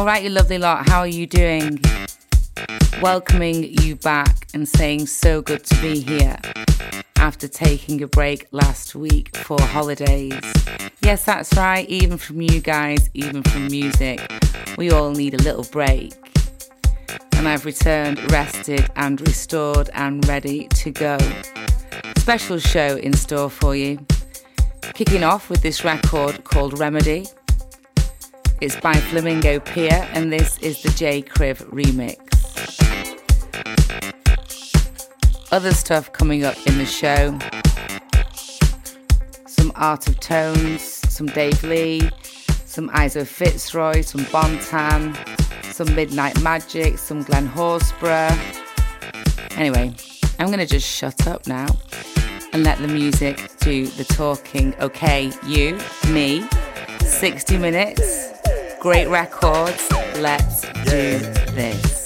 All right, you lovely lot, how are you doing? Welcoming you back and saying so good to be here after taking a break last week for holidays. Yes, that's right, even from you guys, even from music, we all need a little break. And I've returned rested and restored and ready to go. Special show in store for you. Kicking off with this record called Remedy it's by Flamingo Pier, and this is the J Kriv remix. Other stuff coming up in the show some Art of Tones, some Dave Lee, some Izo Fitzroy, some Bontan, some Midnight Magic, some Glen Horsborough. Anyway, I'm gonna just shut up now and let the music do the talking. Okay, you, me, 60 minutes great records. Let's do this.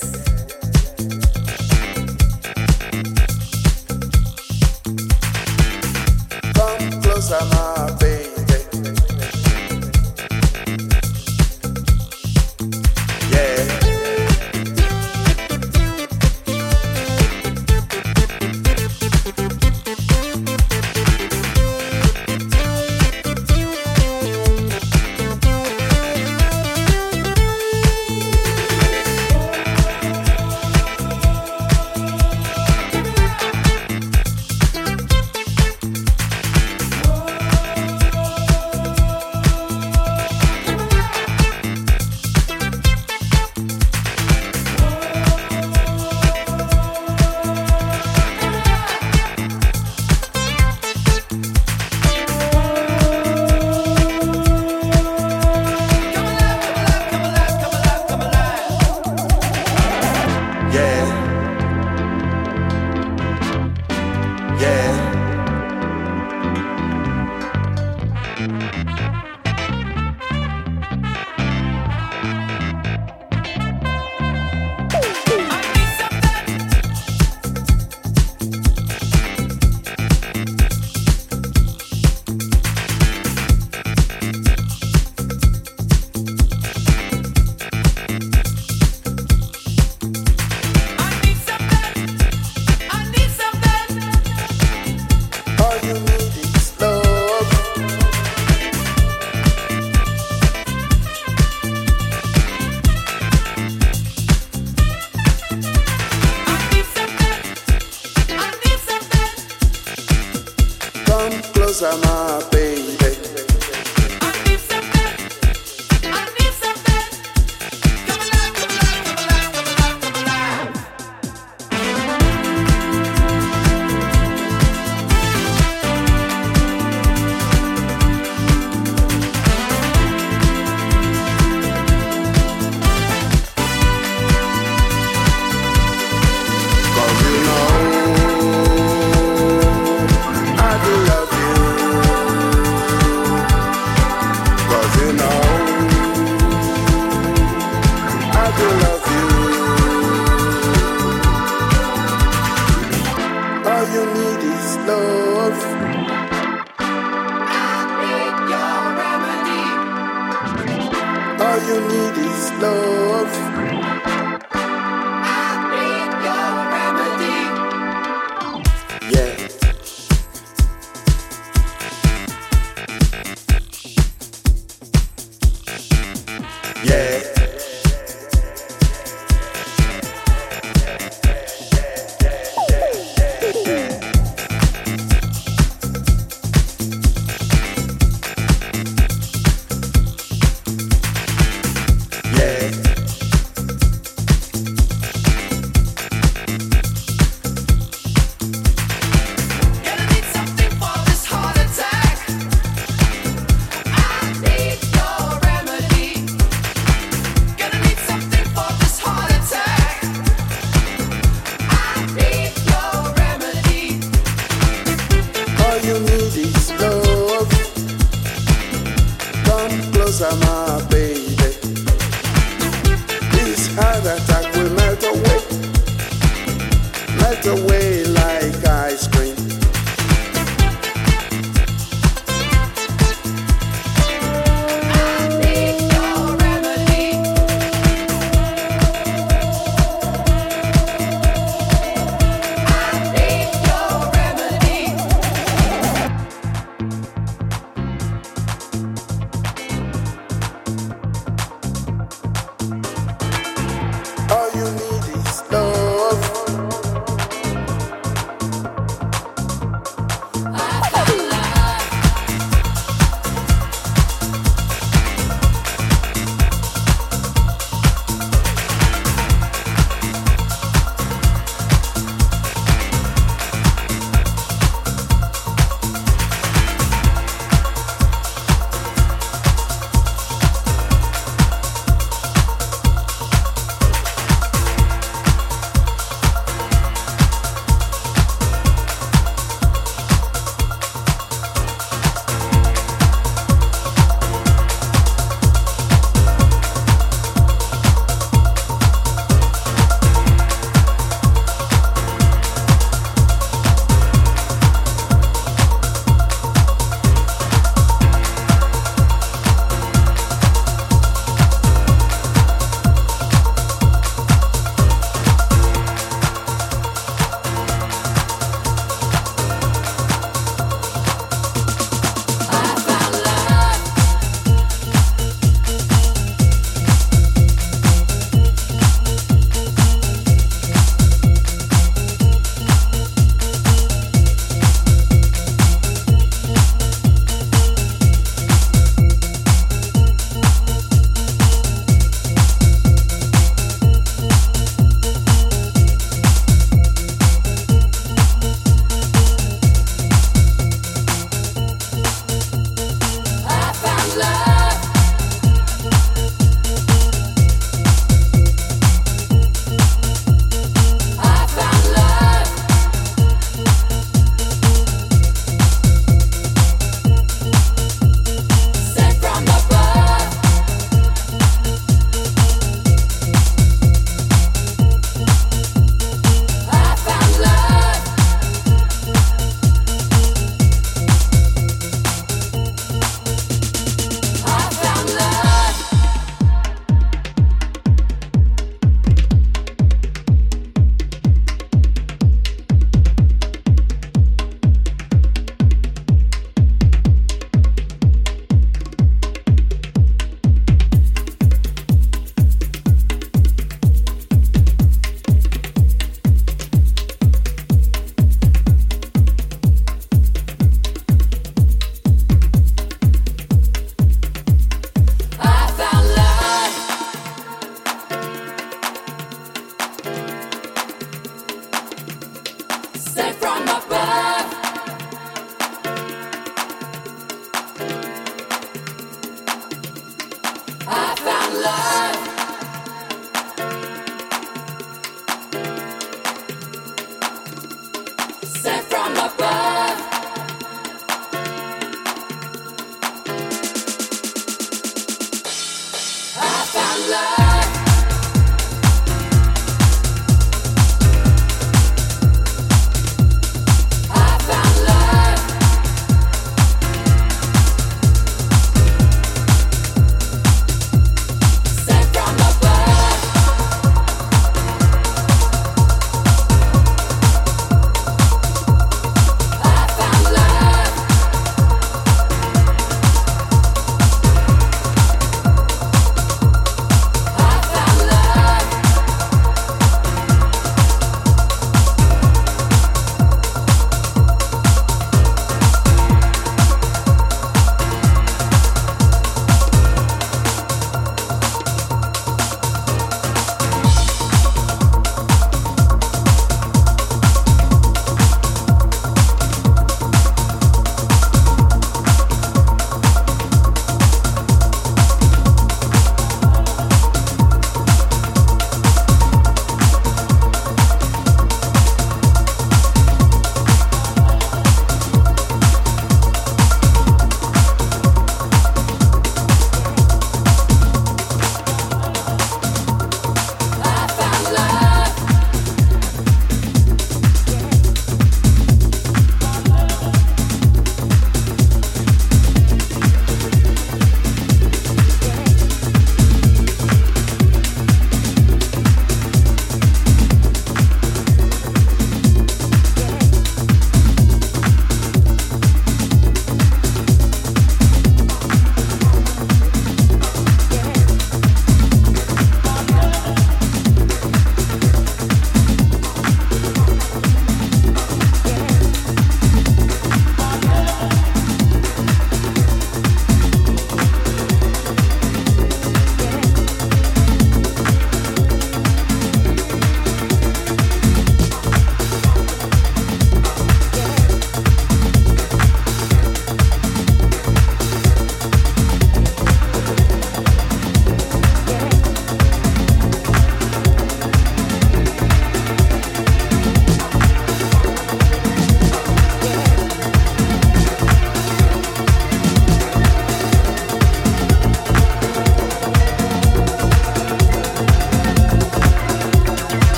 Sama Music.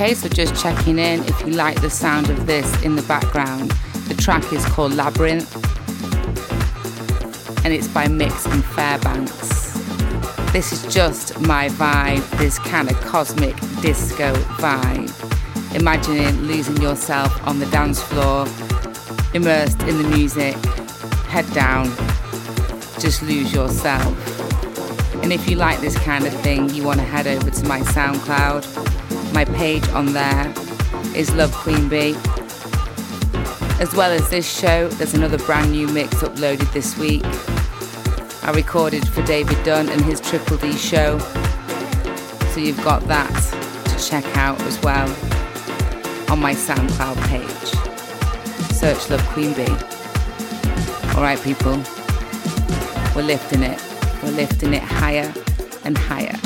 Okay, so just checking in if you like the sound of this in the background. The track is called Labyrinth and it's by Mix and Fairbanks. This is just my vibe, this kind of cosmic disco vibe. Imagining losing yourself on the dance floor, immersed in the music, head down, just lose yourself. And if you like this kind of thing, you want to head over to my SoundCloud. My page on there is Love Queen Bee. As well as this show, there's another brand new mix uploaded this week. I recorded for David Dunn and his Triple D show. So you've got that to check out as well on my SoundCloud page. Search Love Queen Bee. Alright, people, we're lifting it. We're lifting it higher and higher.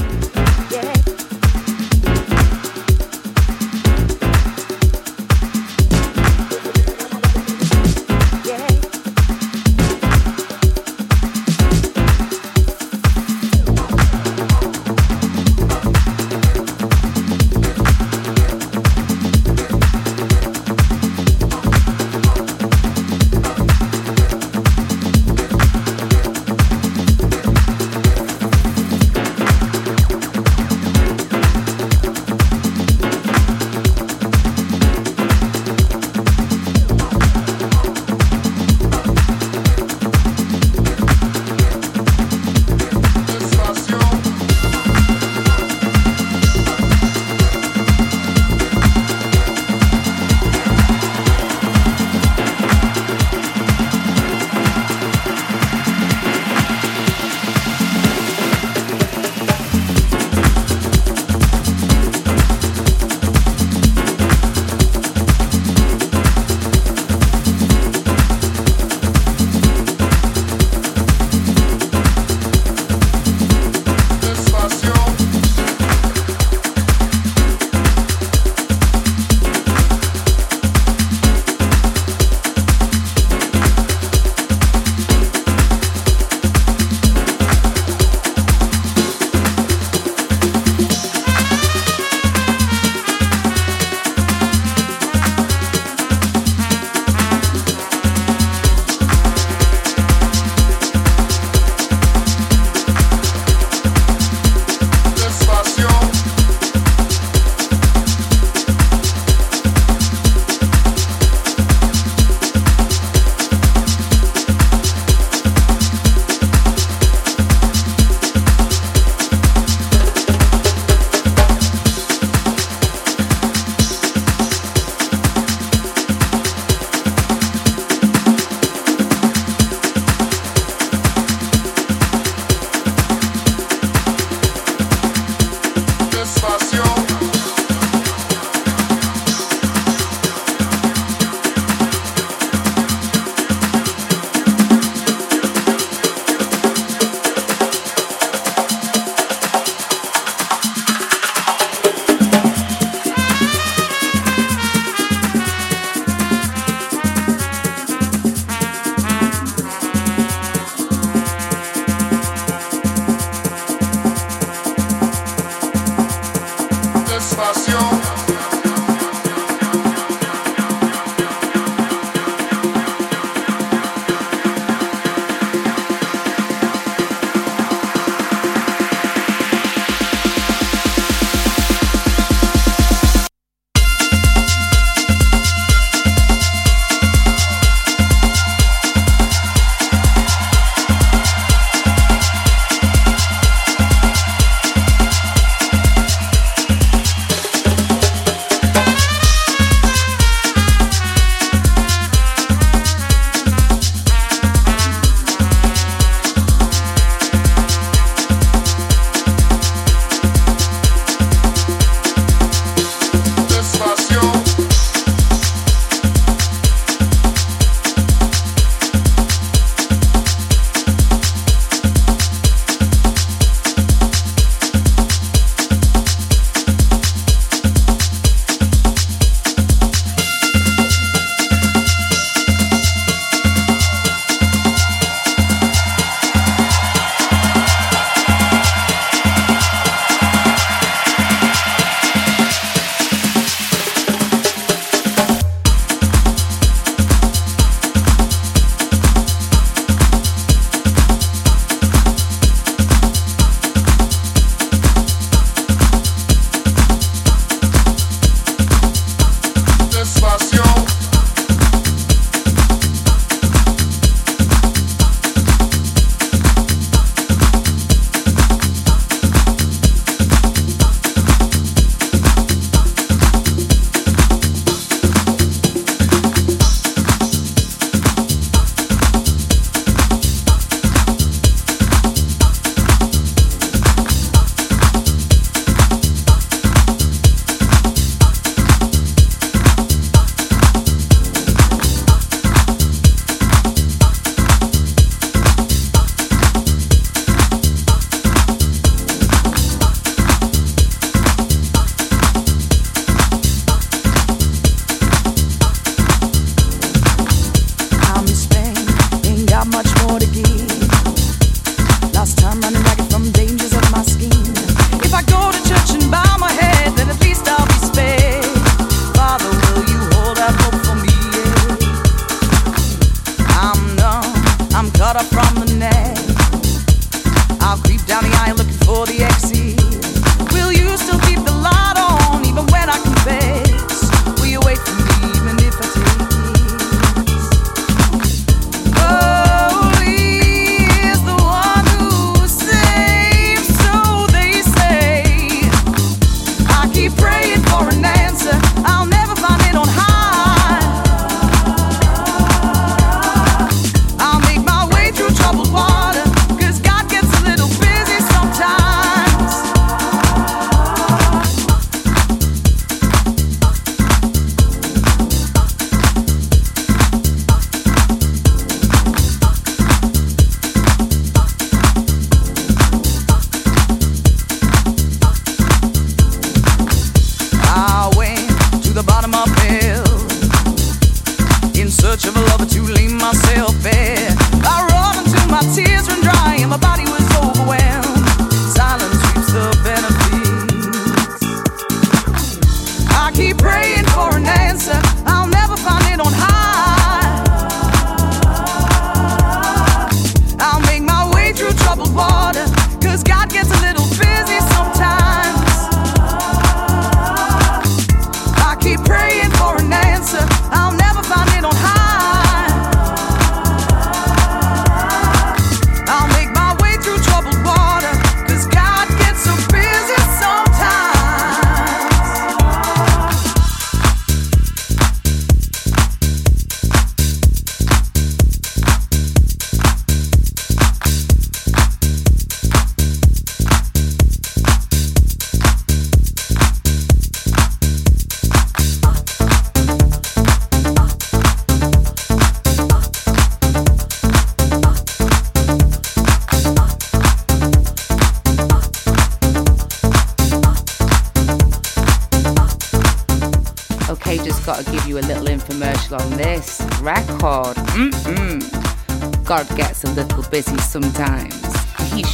canción.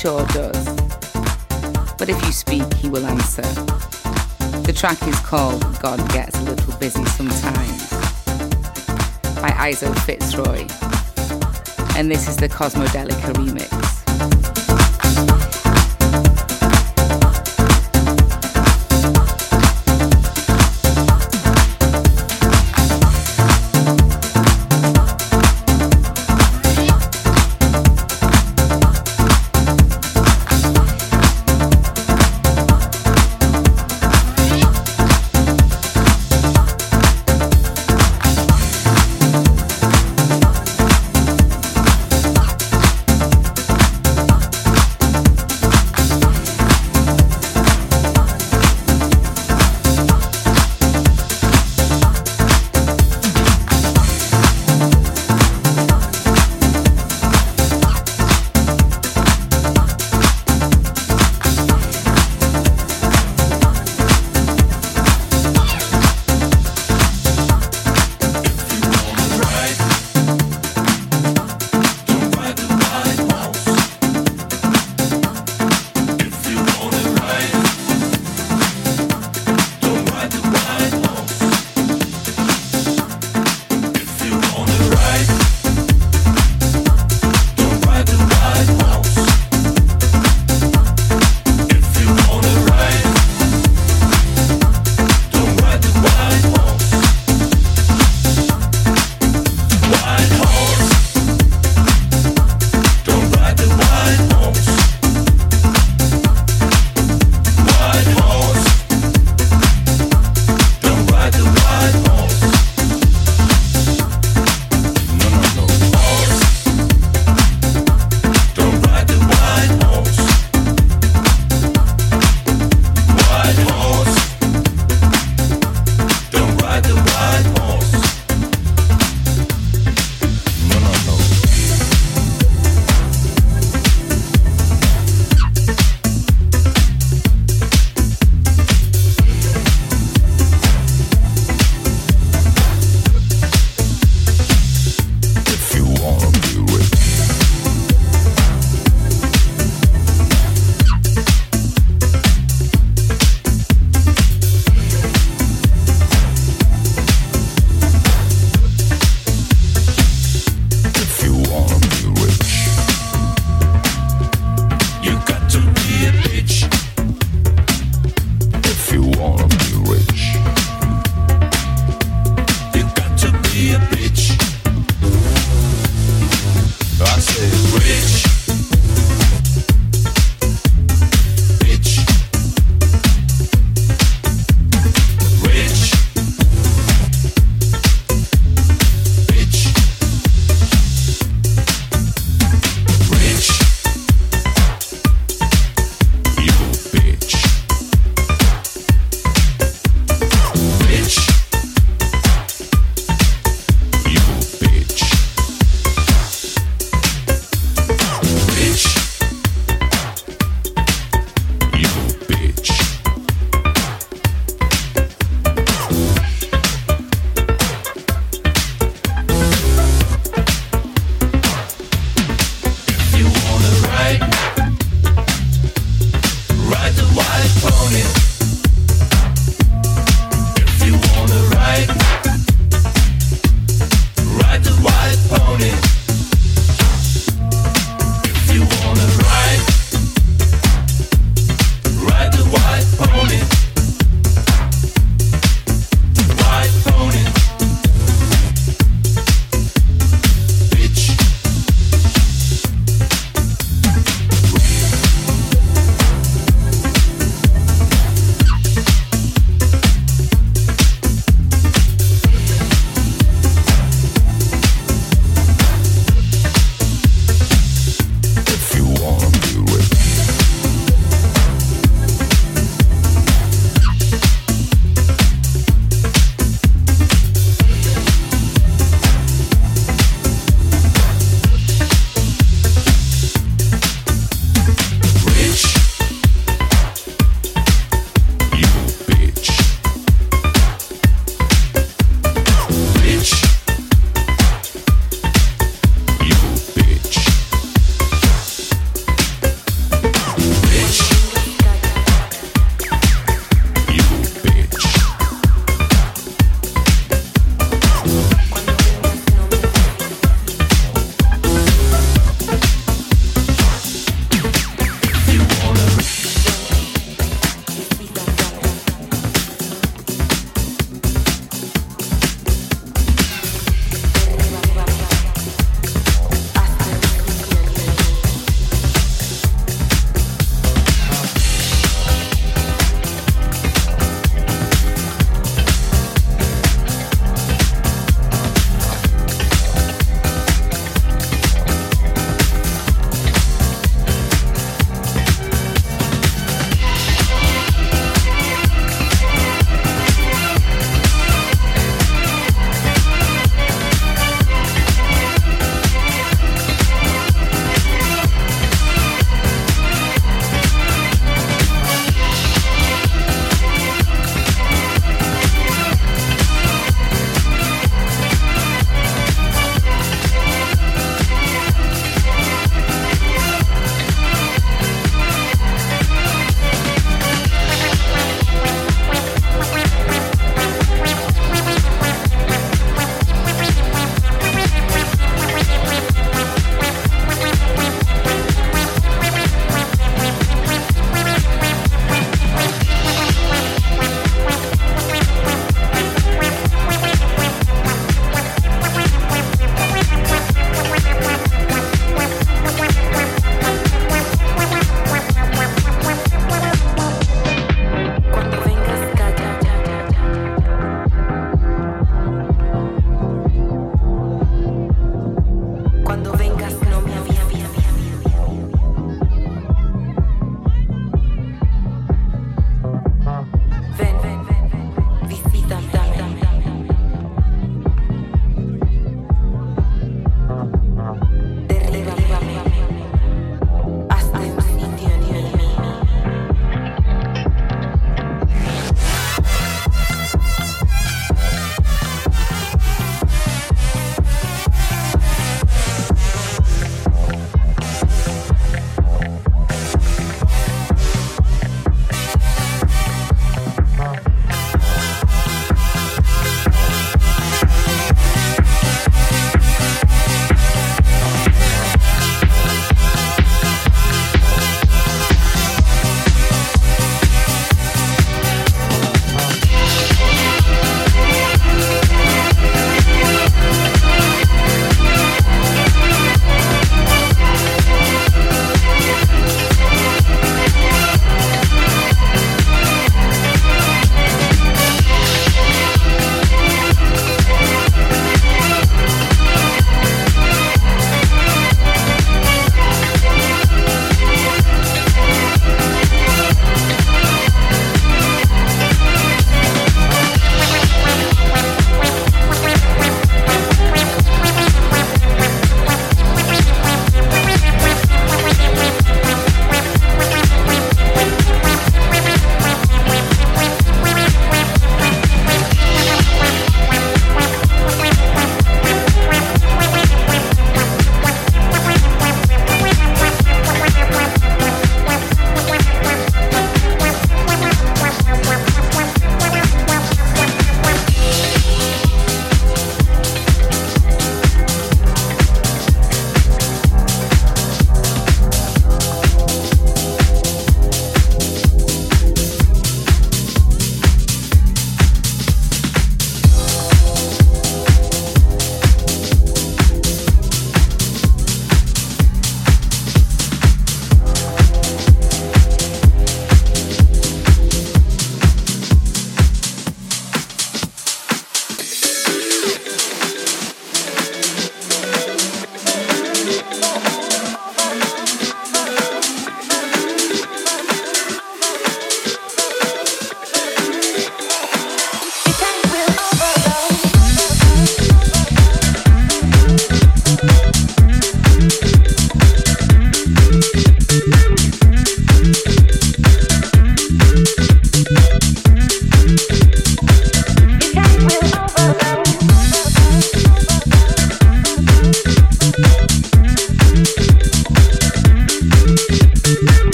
sure does. But if you speak, he will answer. The track is called God Gets a Little Busy Sometimes by Izo Fitzroy. And this is the Cosmodelica remix.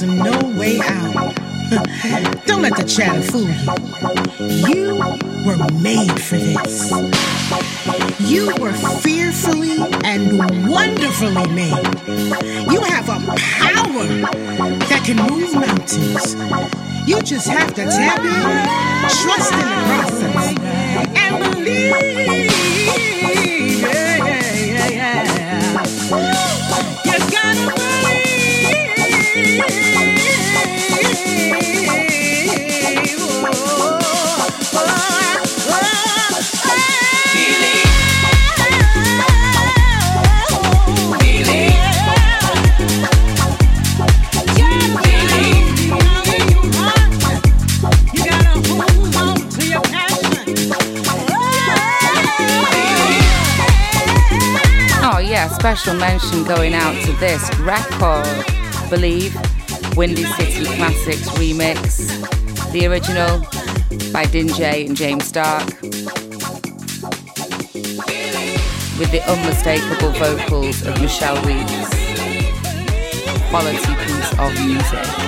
There's no way out. Don't let the chatter fool you. You were made for this. You were fearfully and wonderfully made. You have a power that can move mountains. You just have to tap in, trust in the process, and believe. Yeah, yeah, yeah, you gotta special mention going out to this record, Believe, Windy City Classics remix, the original by Din Jay and James Starck, with the unmistakable vocals of Michelle Weeks. Quality piece of music.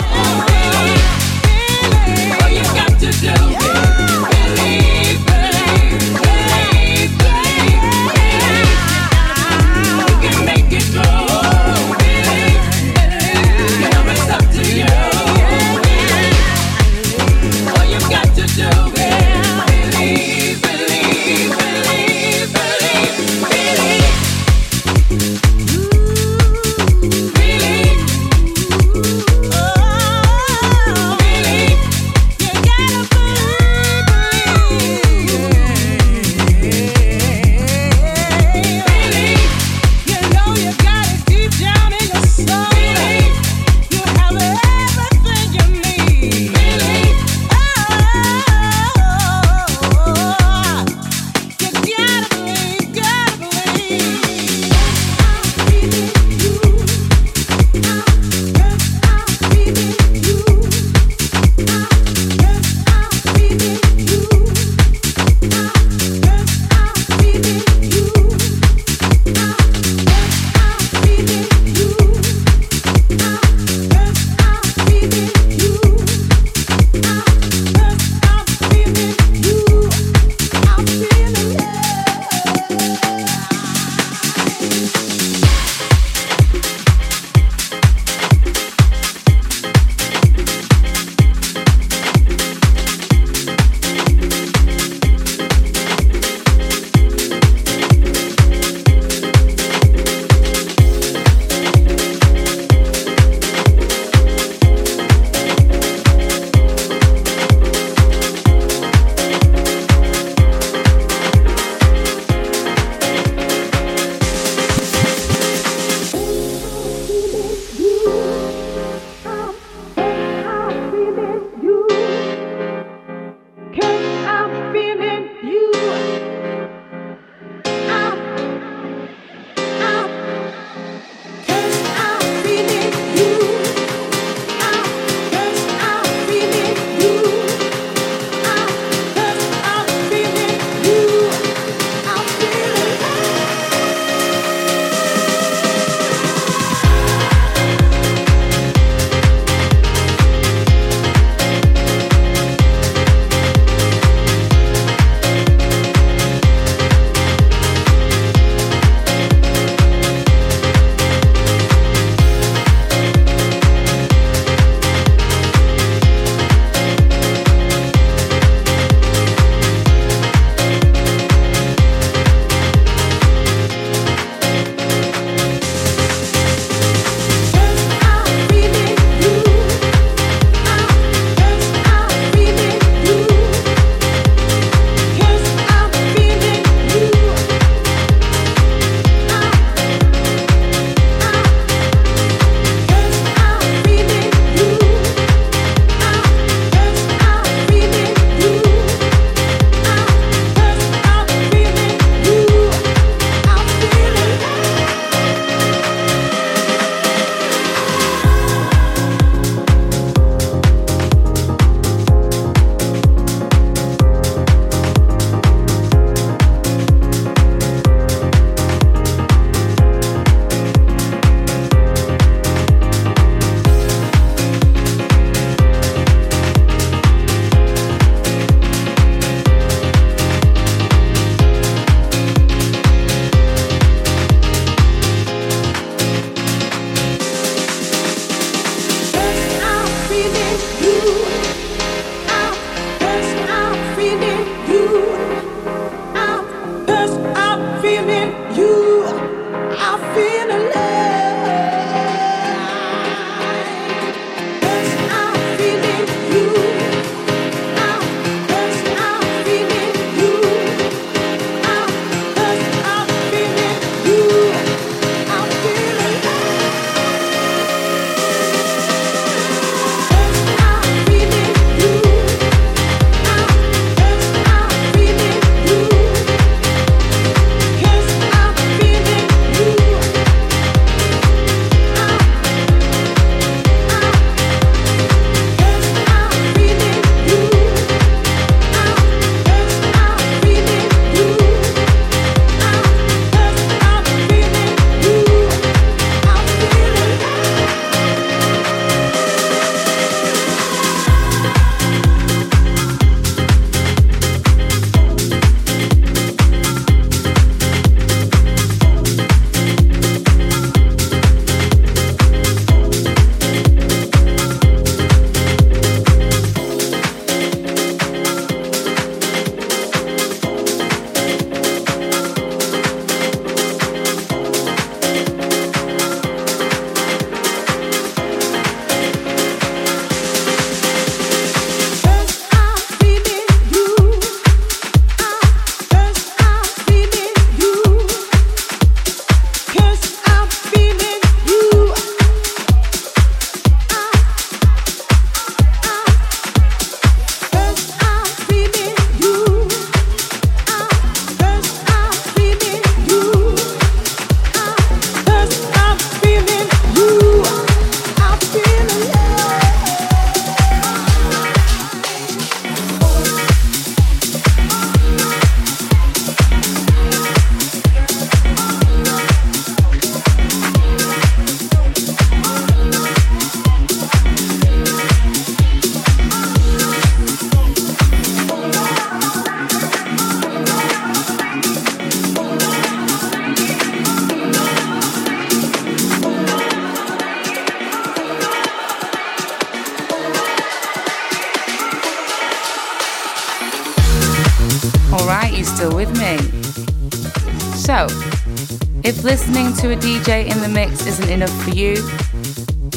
For you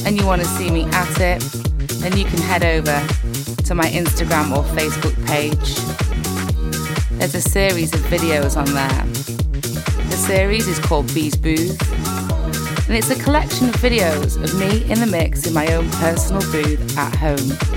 and you want to see me at it, then you can head over to my Instagram or Facebook page. There's a series of videos on there. The series is called Bees Booth, and it's a collection of videos of me in the mix in my own personal booth at home.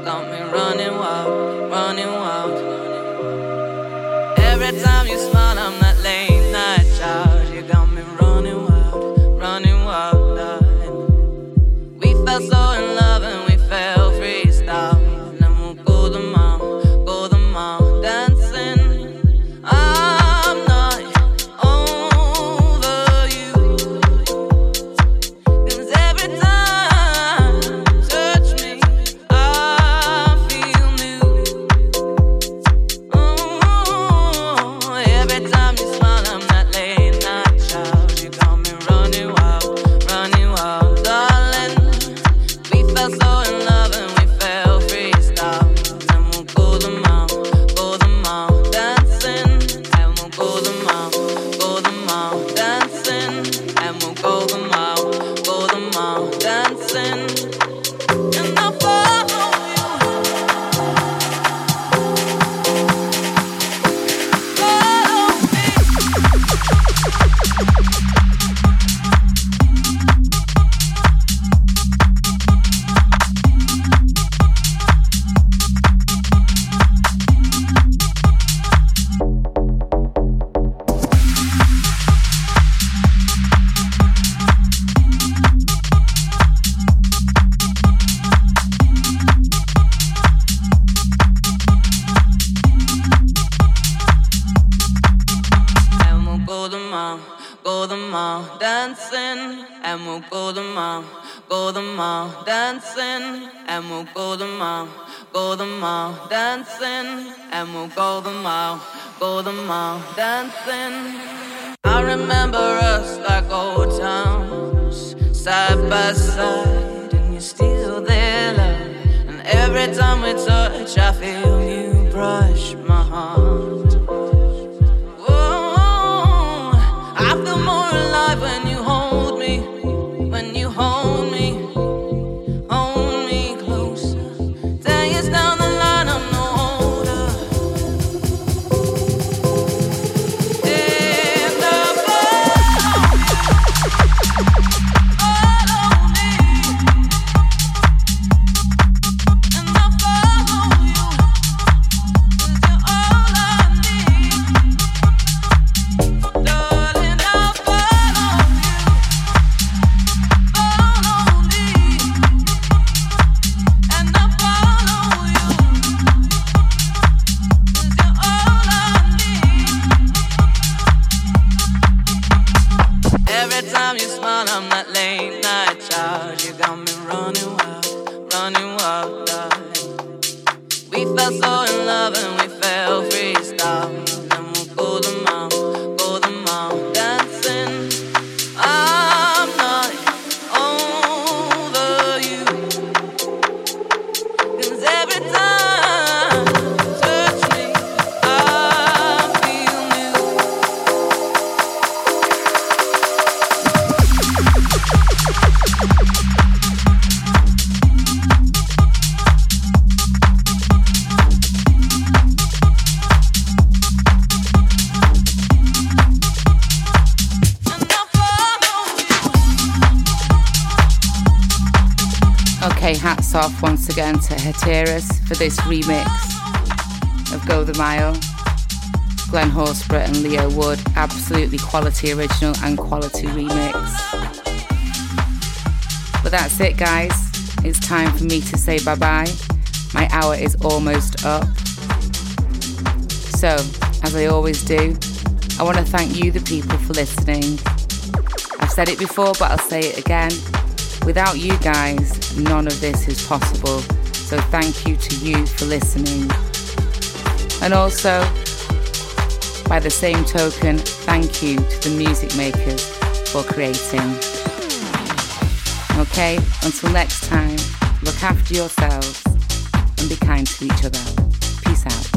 got me running wild, running wild. remember us like old times, side by side, and you're still there, love. And every time we touch, I feel. Again to Hatiras for this remix of Go the Mile. Glen Horsborough and Leo Wood, absolutely quality original and quality remix. But that's it, guys. It's time for me to say bye bye. My hour is almost up. So, as I always do, I want to thank you, the people, for listening. I've said it before, but I'll say it again. Without you guys, none of this is possible. So thank you to you for listening. And also, by the same token, thank you to the music makers for creating. Okay, until next time, look after yourselves and be kind to each other. Peace out.